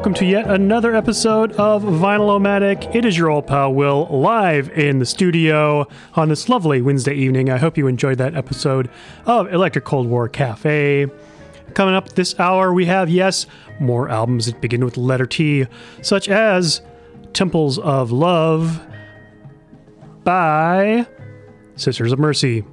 welcome to yet another episode of Vinyl Omatic. It is your old pal Will live in the studio on this lovely Wednesday evening. I hope you enjoyed that episode of Electric Cold War Cafe. Coming up this hour, we have, yes, more albums that begin with letter T, such as Temples of Love by Sisters of Mercy.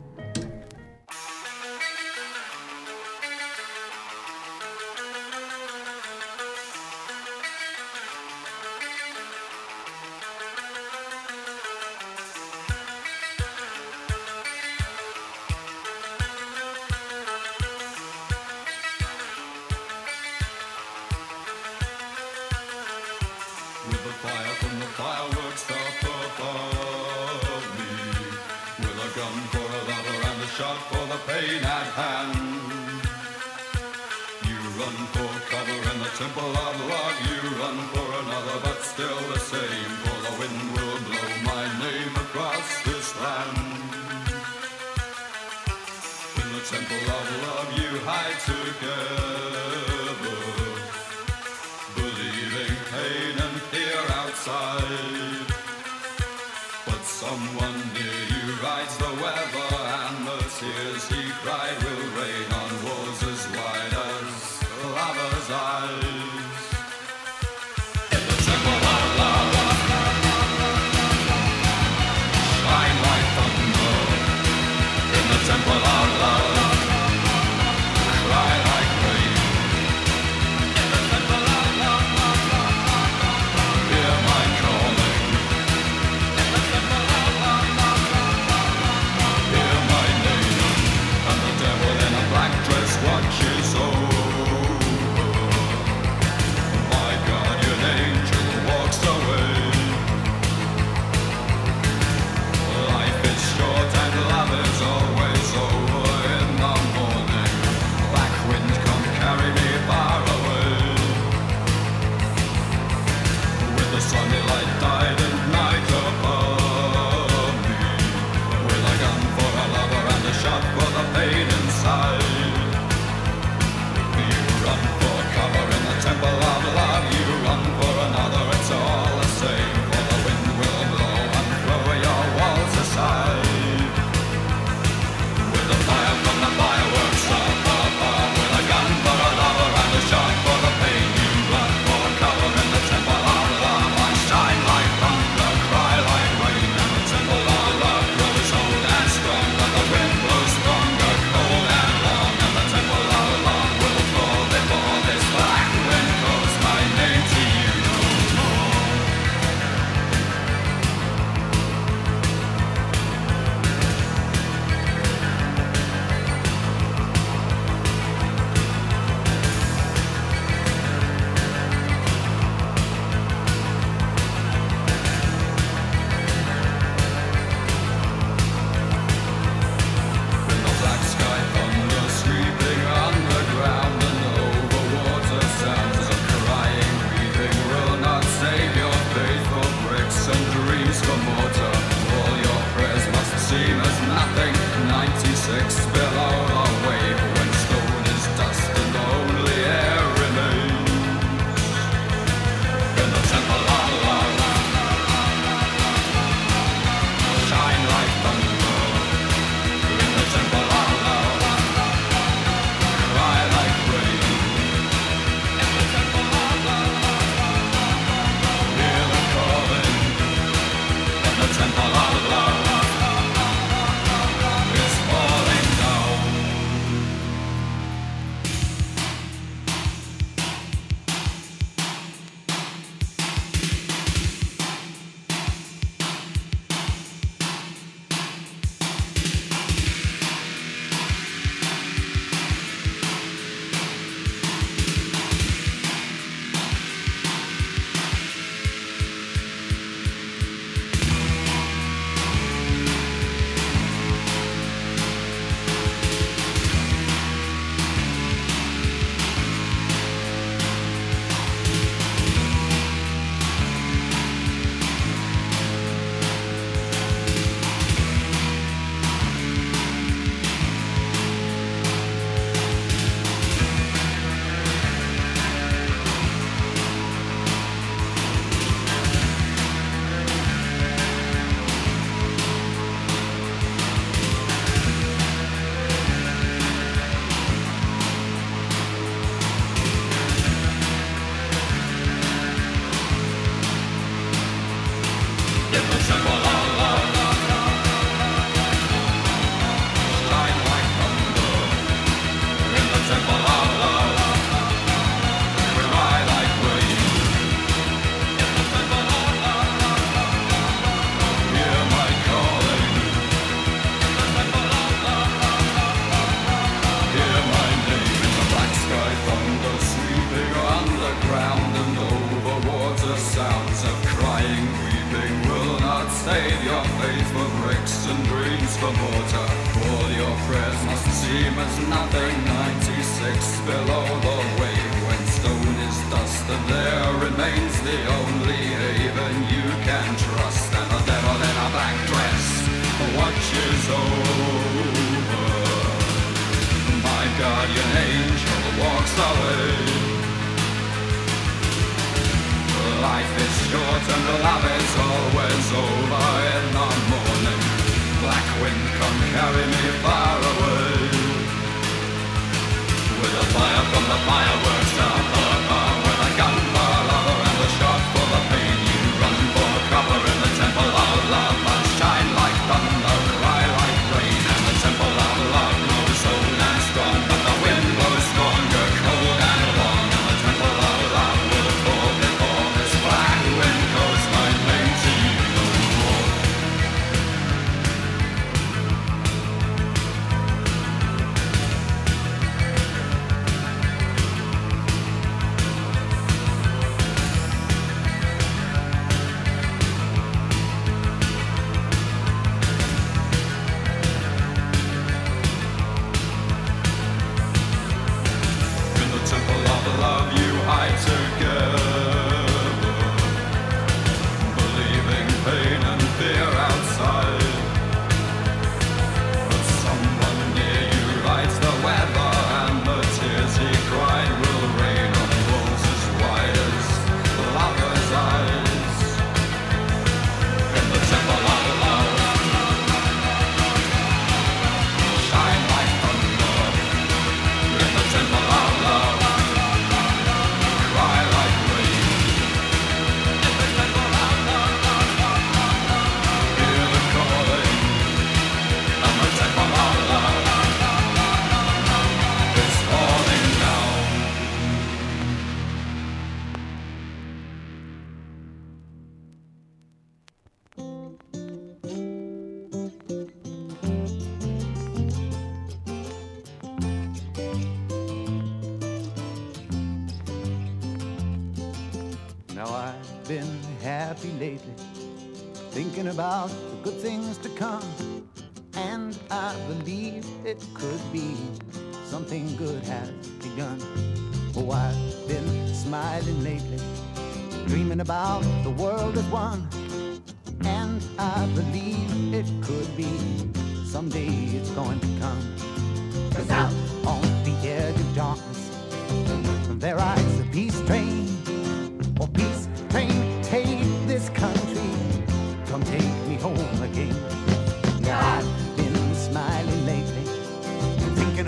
Czasem pola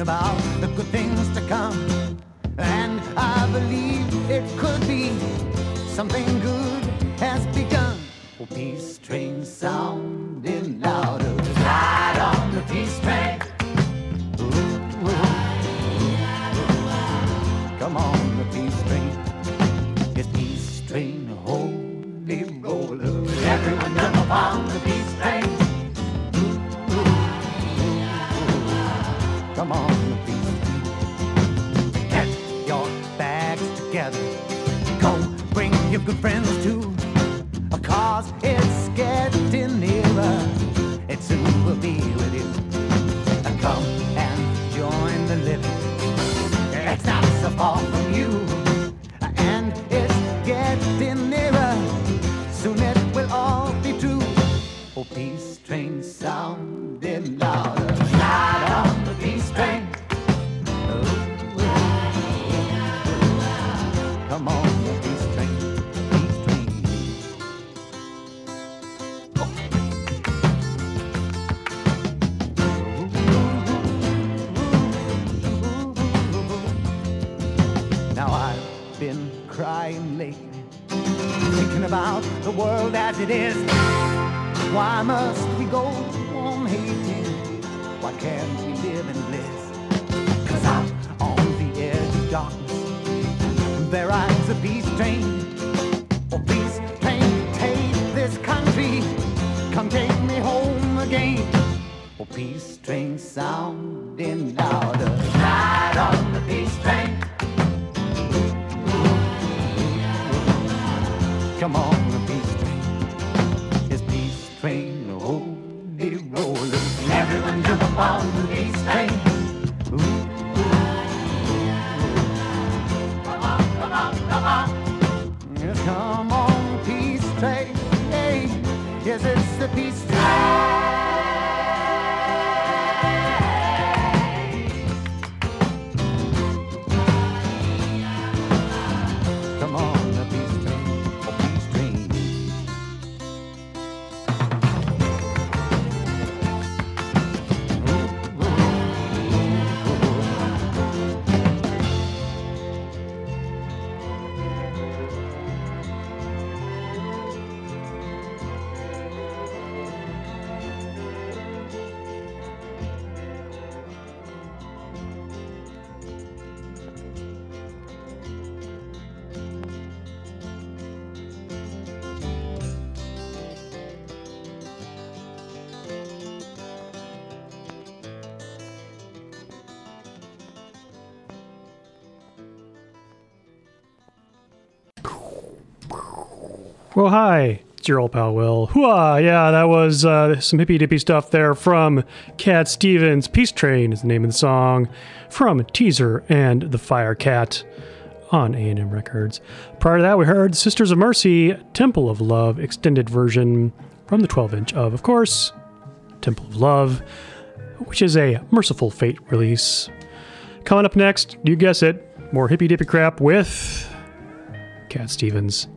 about the good things to come. And I believe it could be something good has begun. Oh, peace train sound. Come take me home again. Oh, peace train sounding Hi. It's your old pal Will. Hooah! Yeah, that was uh, some hippy dippy stuff there from Cat Stevens. Peace Train is the name of the song from Teaser and the Firecat on A&M Records. Prior to that, we heard Sisters of Mercy, Temple of Love, extended version from the 12 inch of, of course, Temple of Love, which is a Merciful Fate release. Coming up next, you guess it, more hippy dippy crap with Cat Stevens.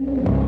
you.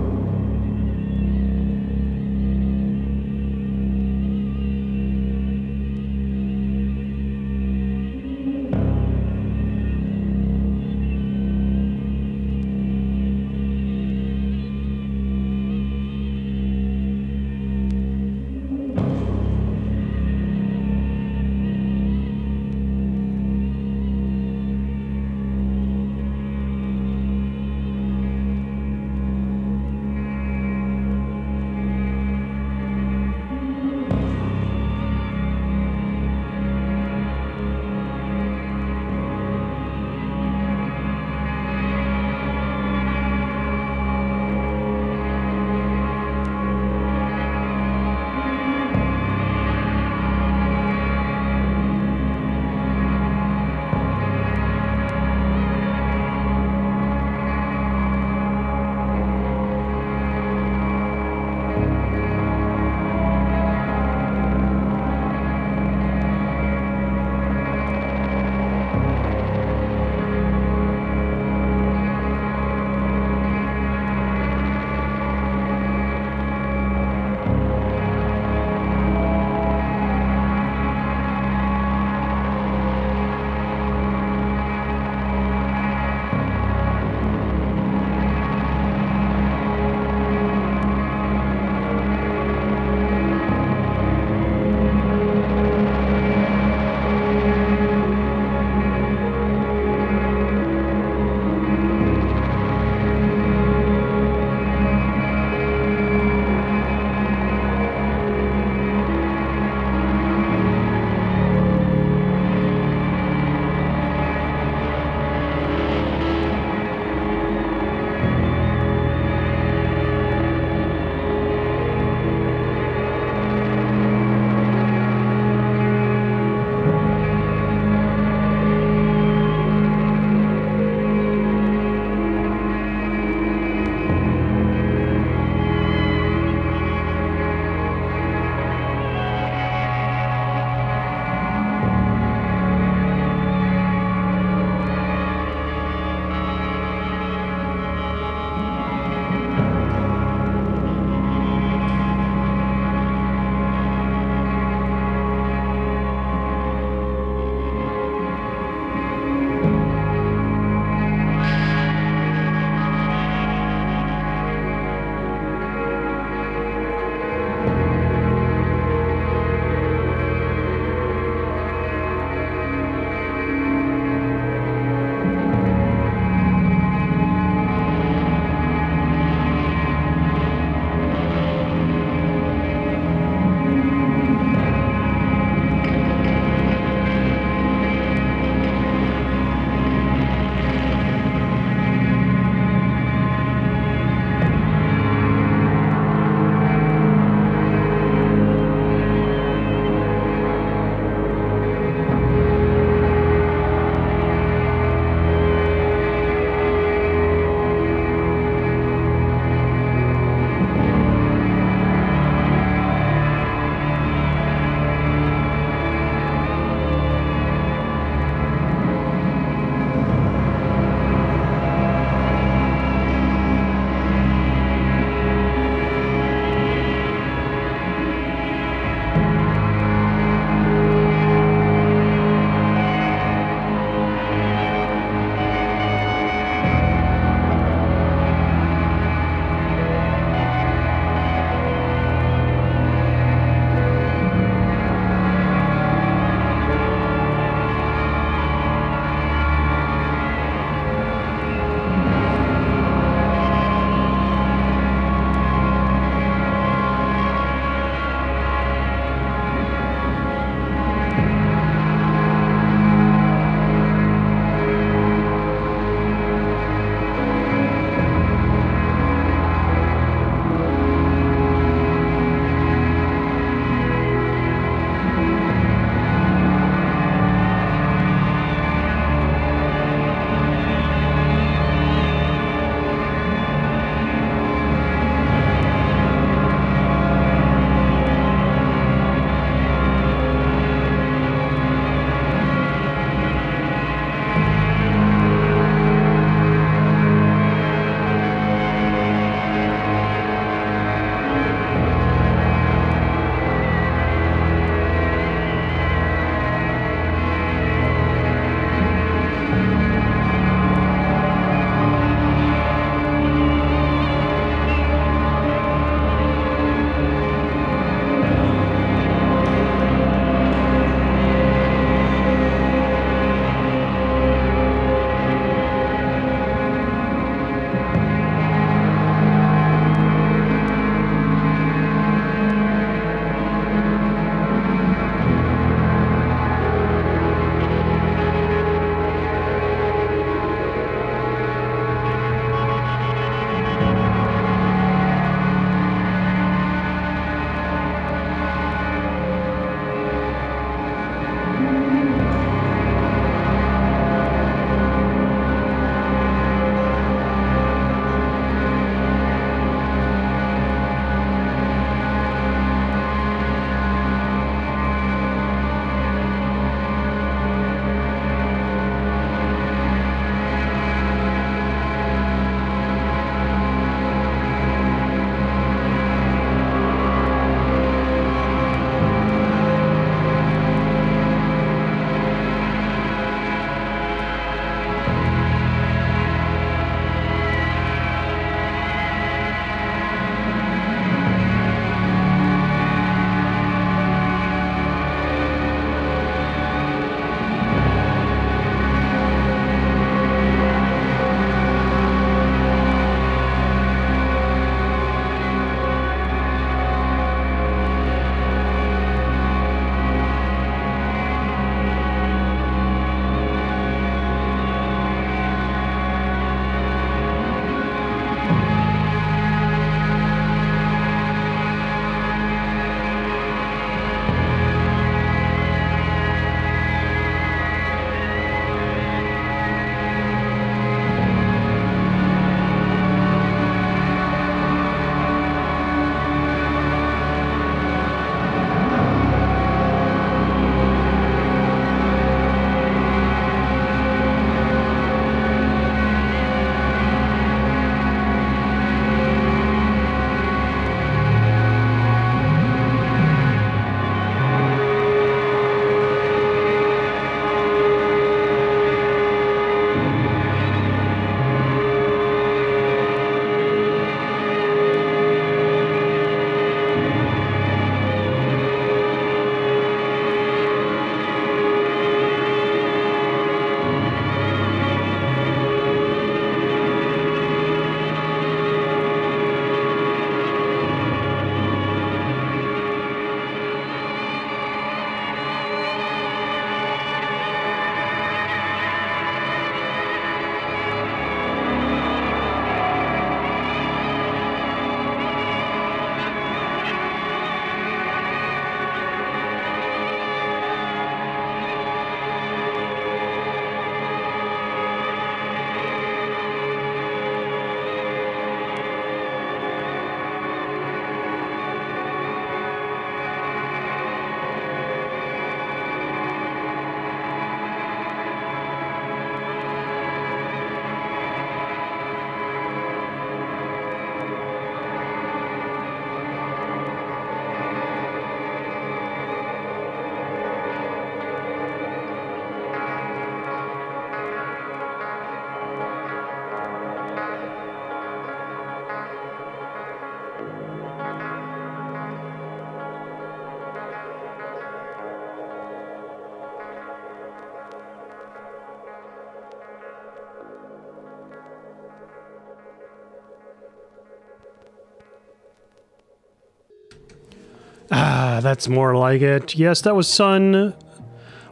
That's more like it. Yes, that was Sunn,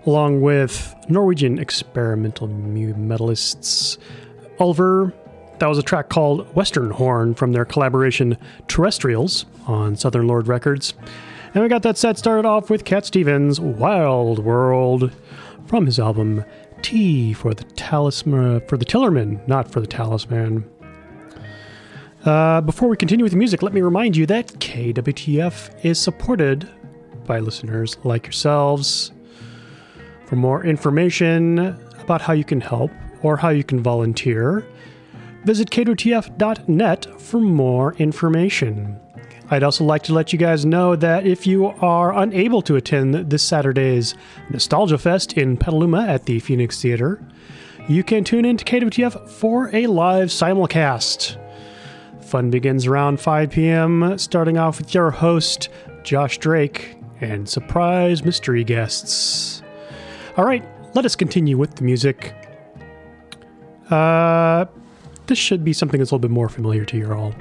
along with Norwegian experimental metalists Ulver. That was a track called Western Horn from their collaboration Terrestrials on Southern Lord Records. And we got that set started off with Cat Stevens' Wild World from his album T for the Talisman for the Tillerman, not for the Talisman. Uh, before we continue with the music, let me remind you that KWTF is supported by listeners like yourselves. For more information about how you can help or how you can volunteer, visit kwtf.net for more information. I'd also like to let you guys know that if you are unable to attend this Saturday's Nostalgia Fest in Petaluma at the Phoenix Theater, you can tune in to KWTF for a live simulcast. Fun begins around 5 p.m., starting off with your host, Josh Drake, and surprise mystery guests. All right, let us continue with the music. Uh, this should be something that's a little bit more familiar to you all.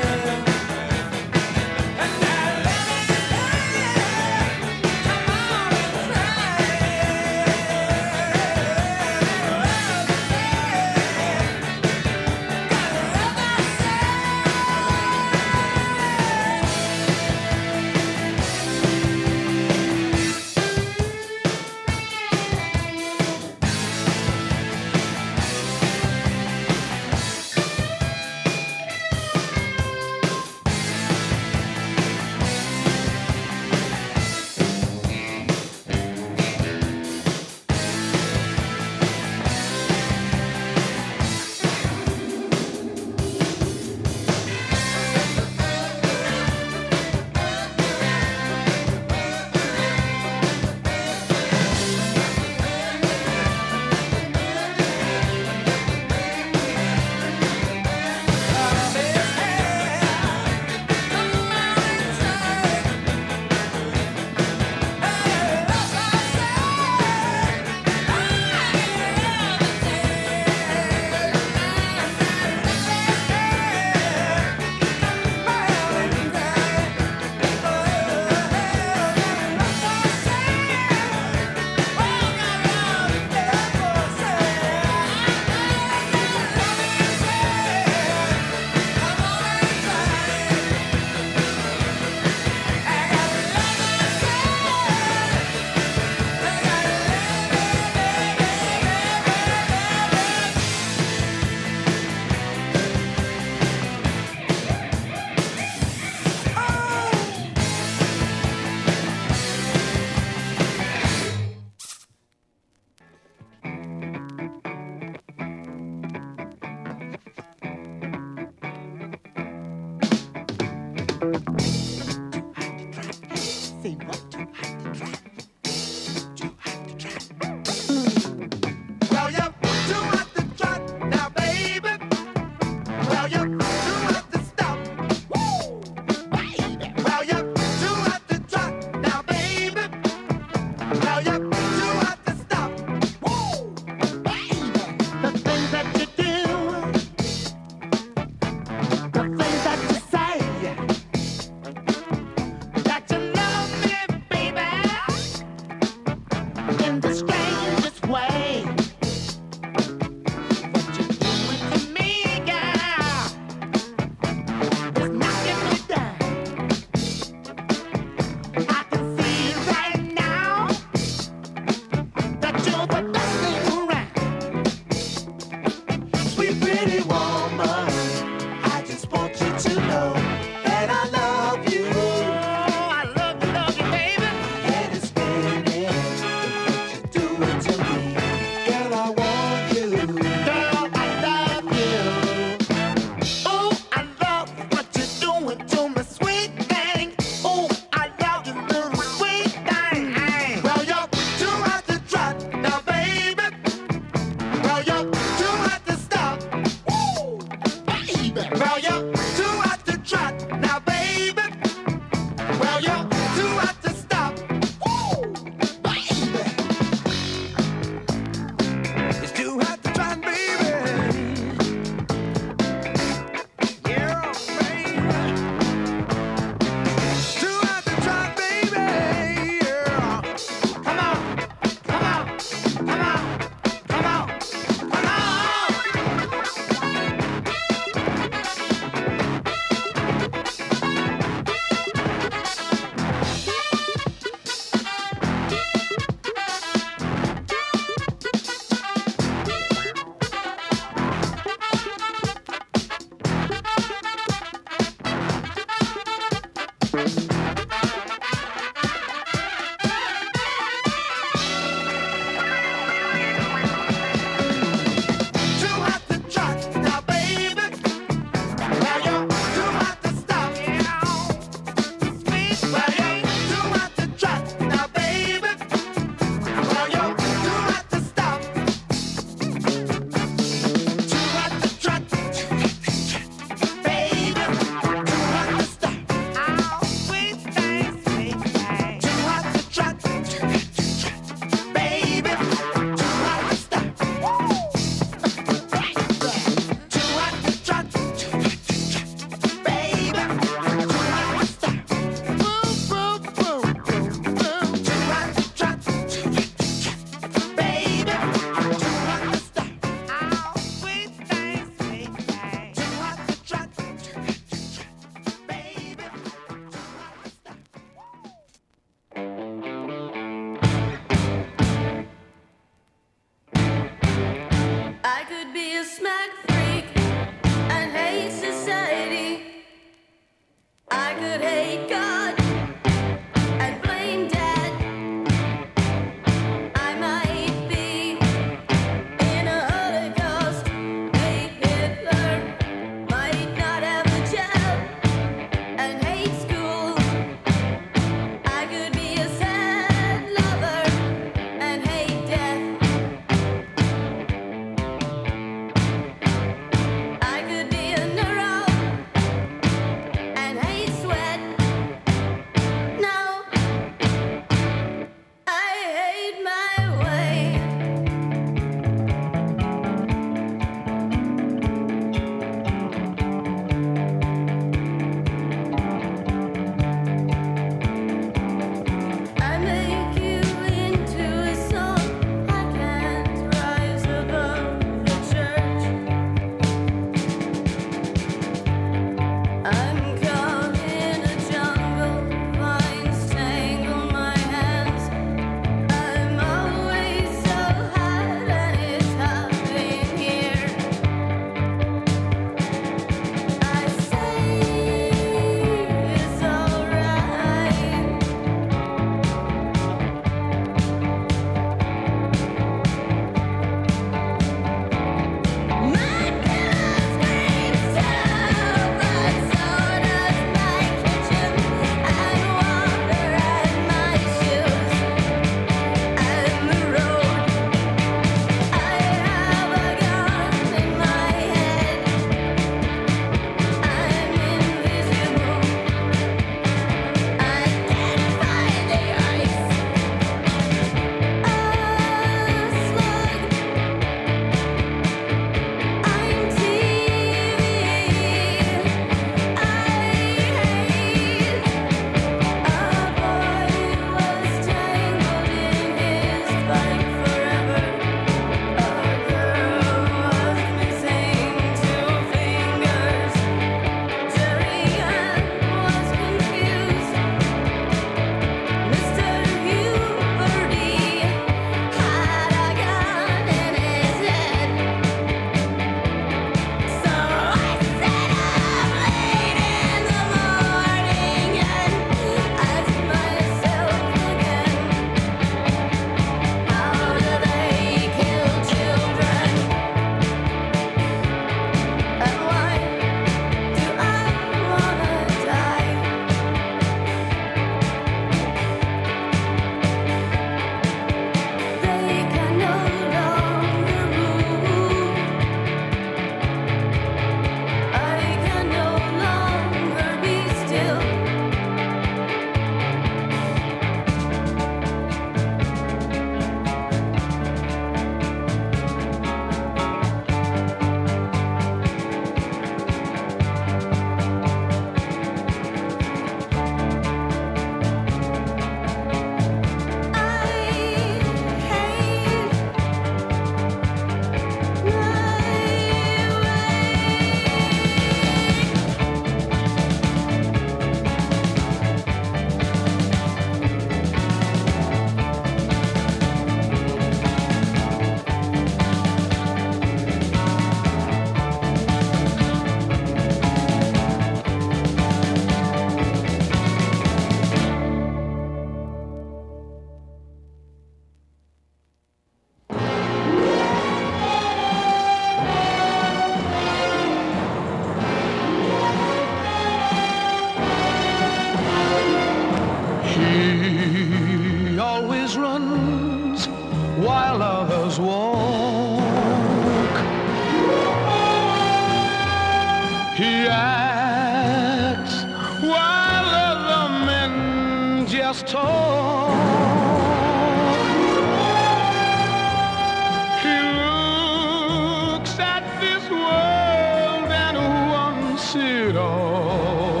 It all.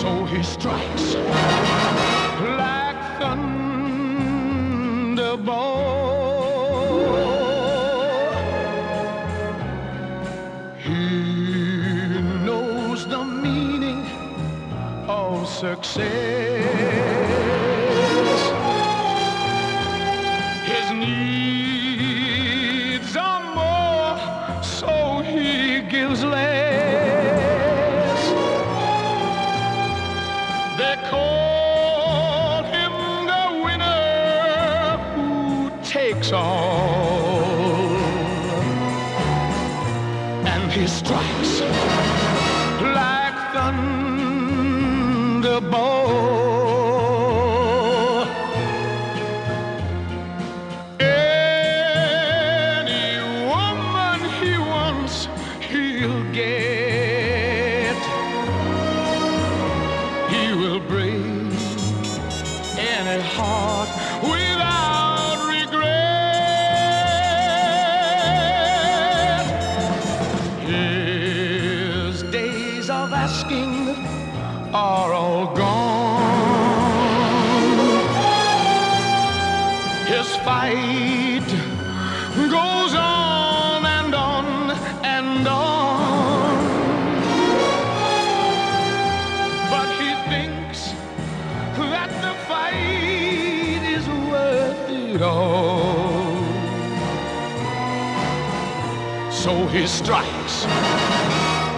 So he strikes like thunderbolt. He knows the meaning of success.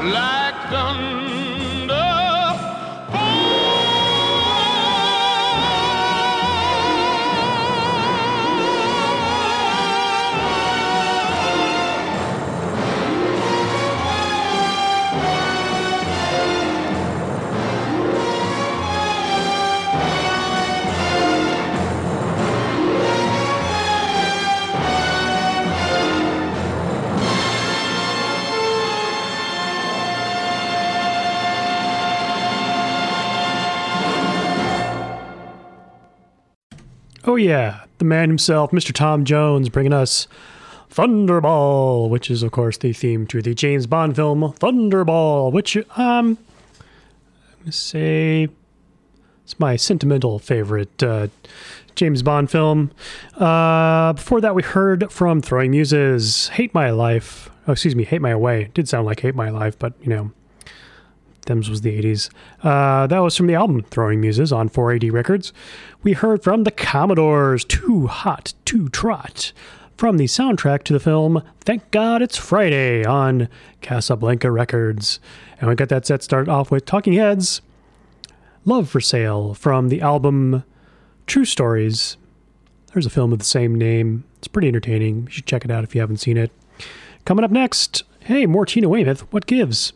Like thunder. Oh, yeah, the man himself, Mr. Tom Jones, bringing us Thunderball, which is, of course, the theme to the James Bond film Thunderball, which, um, I'm to say it's my sentimental favorite uh, James Bond film. Uh, before that, we heard from Throwing Muses, Hate My Life. Oh, excuse me, Hate My Way. Did sound like Hate My Life, but, you know, Them's was the 80s. Uh, that was from the album Throwing Muses on 4AD Records. We heard from the Commodores, Too Hot to Trot, from the soundtrack to the film Thank God It's Friday on Casablanca Records. And we got that set started off with Talking Heads, Love for Sale, from the album True Stories. There's a film of the same name. It's pretty entertaining. You should check it out if you haven't seen it. Coming up next, hey, more Tina Weymouth. What gives?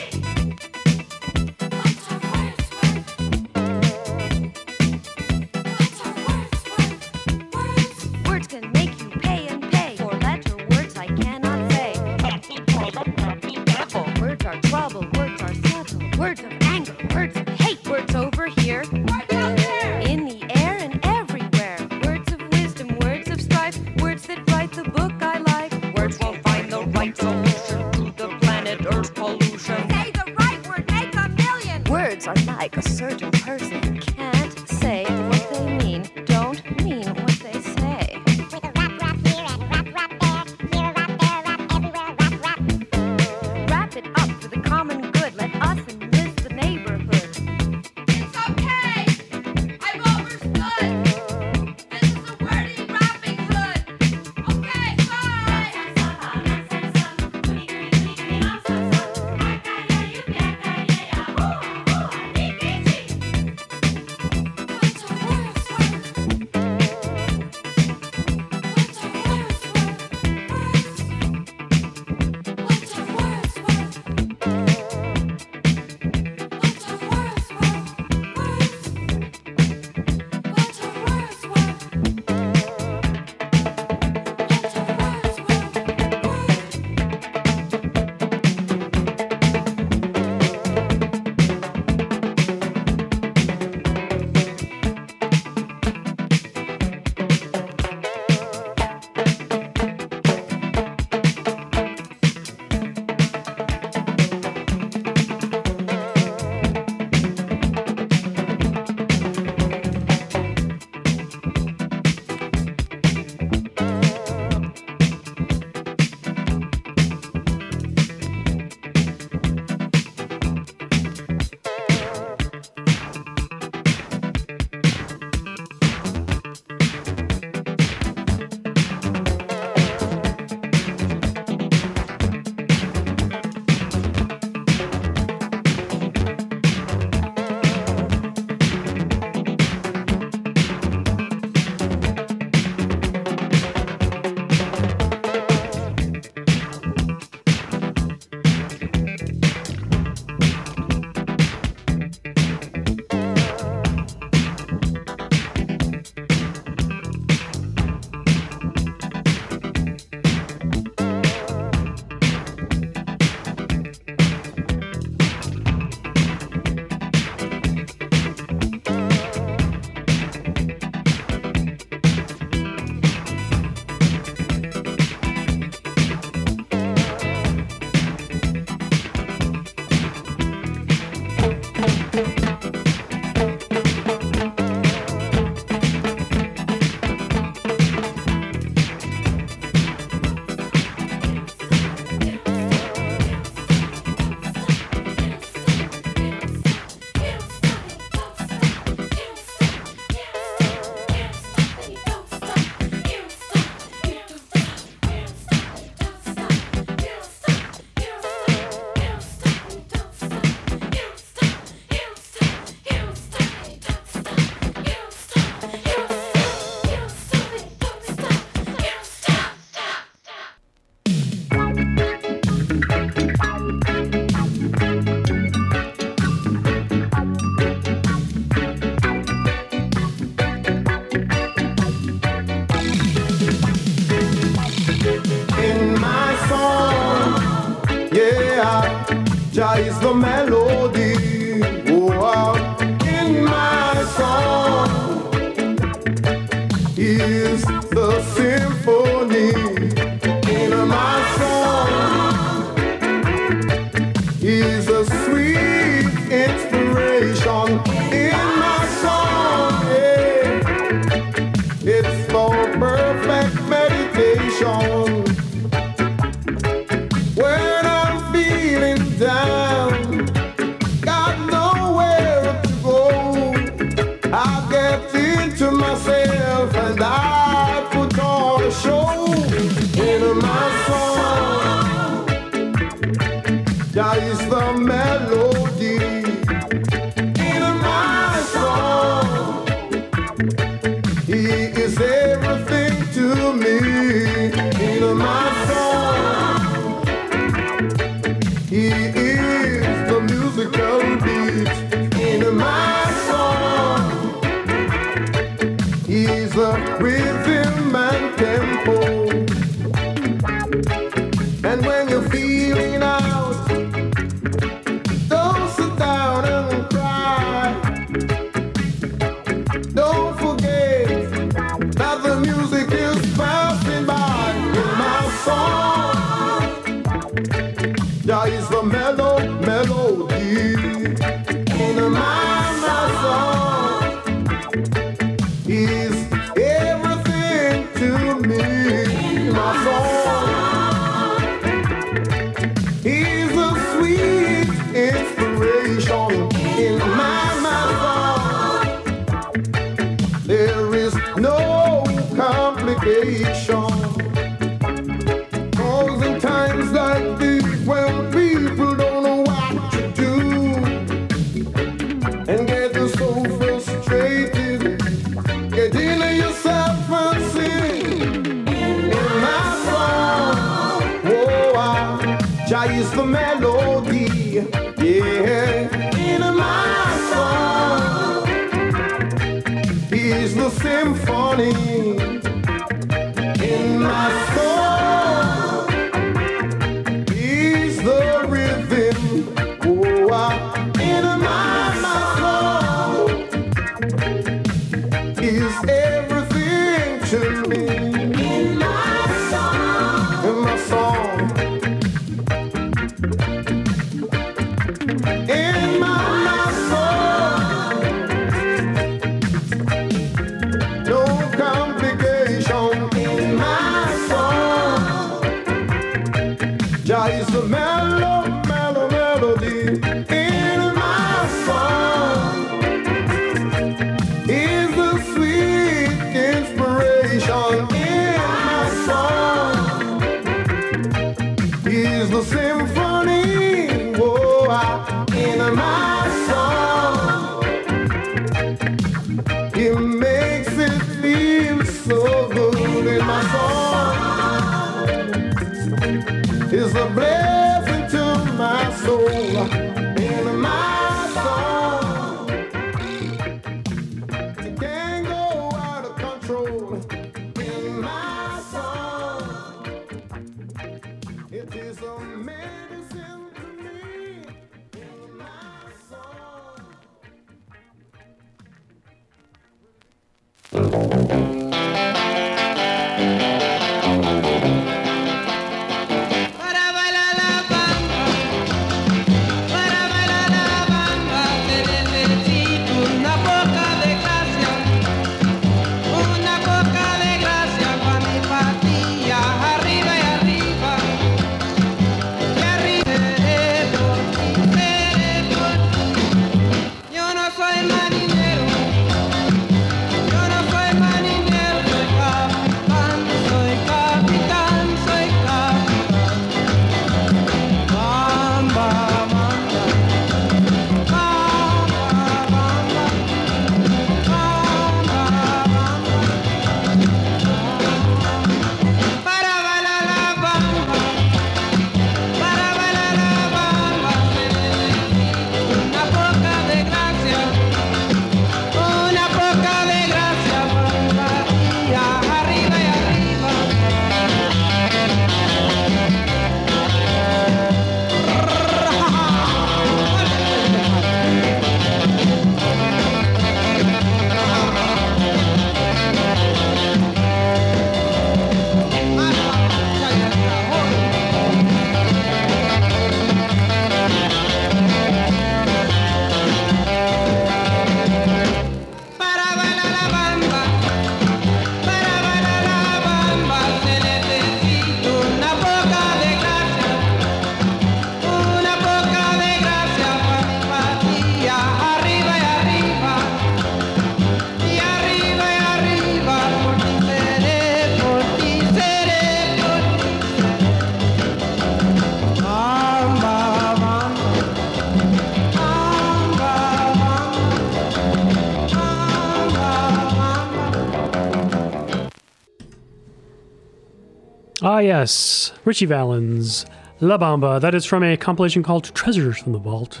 Ah, yes. Ritchie Valens, La Bamba. That is from a compilation called Treasures from the Vault.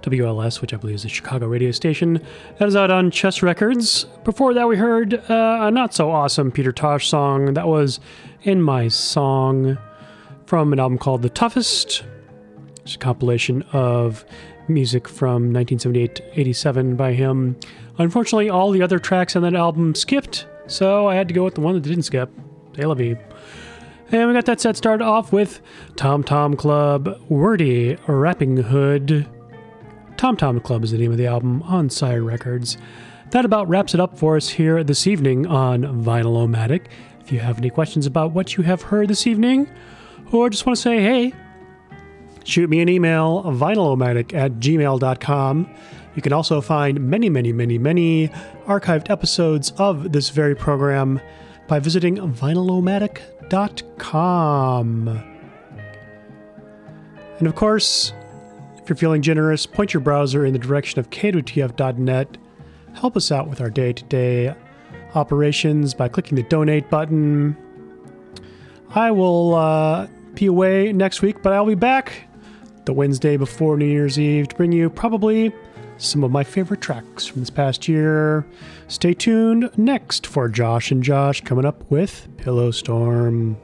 WLS, which I believe is a Chicago radio station. That is out on Chess Records. Before that, we heard uh, a not so awesome Peter Tosh song. That was In My Song from an album called The Toughest. It's a compilation of music from 1978 87 by him. Unfortunately, all the other tracks on that album skipped, so I had to go with the one that didn't skip. Aviv. And we got that set started off with Tom Tom Club, Wordy, Rappinghood. Tom Tom Club is the name of the album on Sire Records. That about wraps it up for us here this evening on Vinyl-O-Matic. If you have any questions about what you have heard this evening, or just want to say hey, shoot me an email, vinylomatic at gmail.com. You can also find many, many, many, many archived episodes of this very program by visiting vinylomatic.com. And of course, if you're feeling generous, point your browser in the direction of k2tf.net. Help us out with our day to day operations by clicking the donate button. I will uh, be away next week, but I'll be back the Wednesday before New Year's Eve to bring you probably some of my favorite tracks from this past year. Stay tuned next for Josh and Josh coming up with Pillow Storm.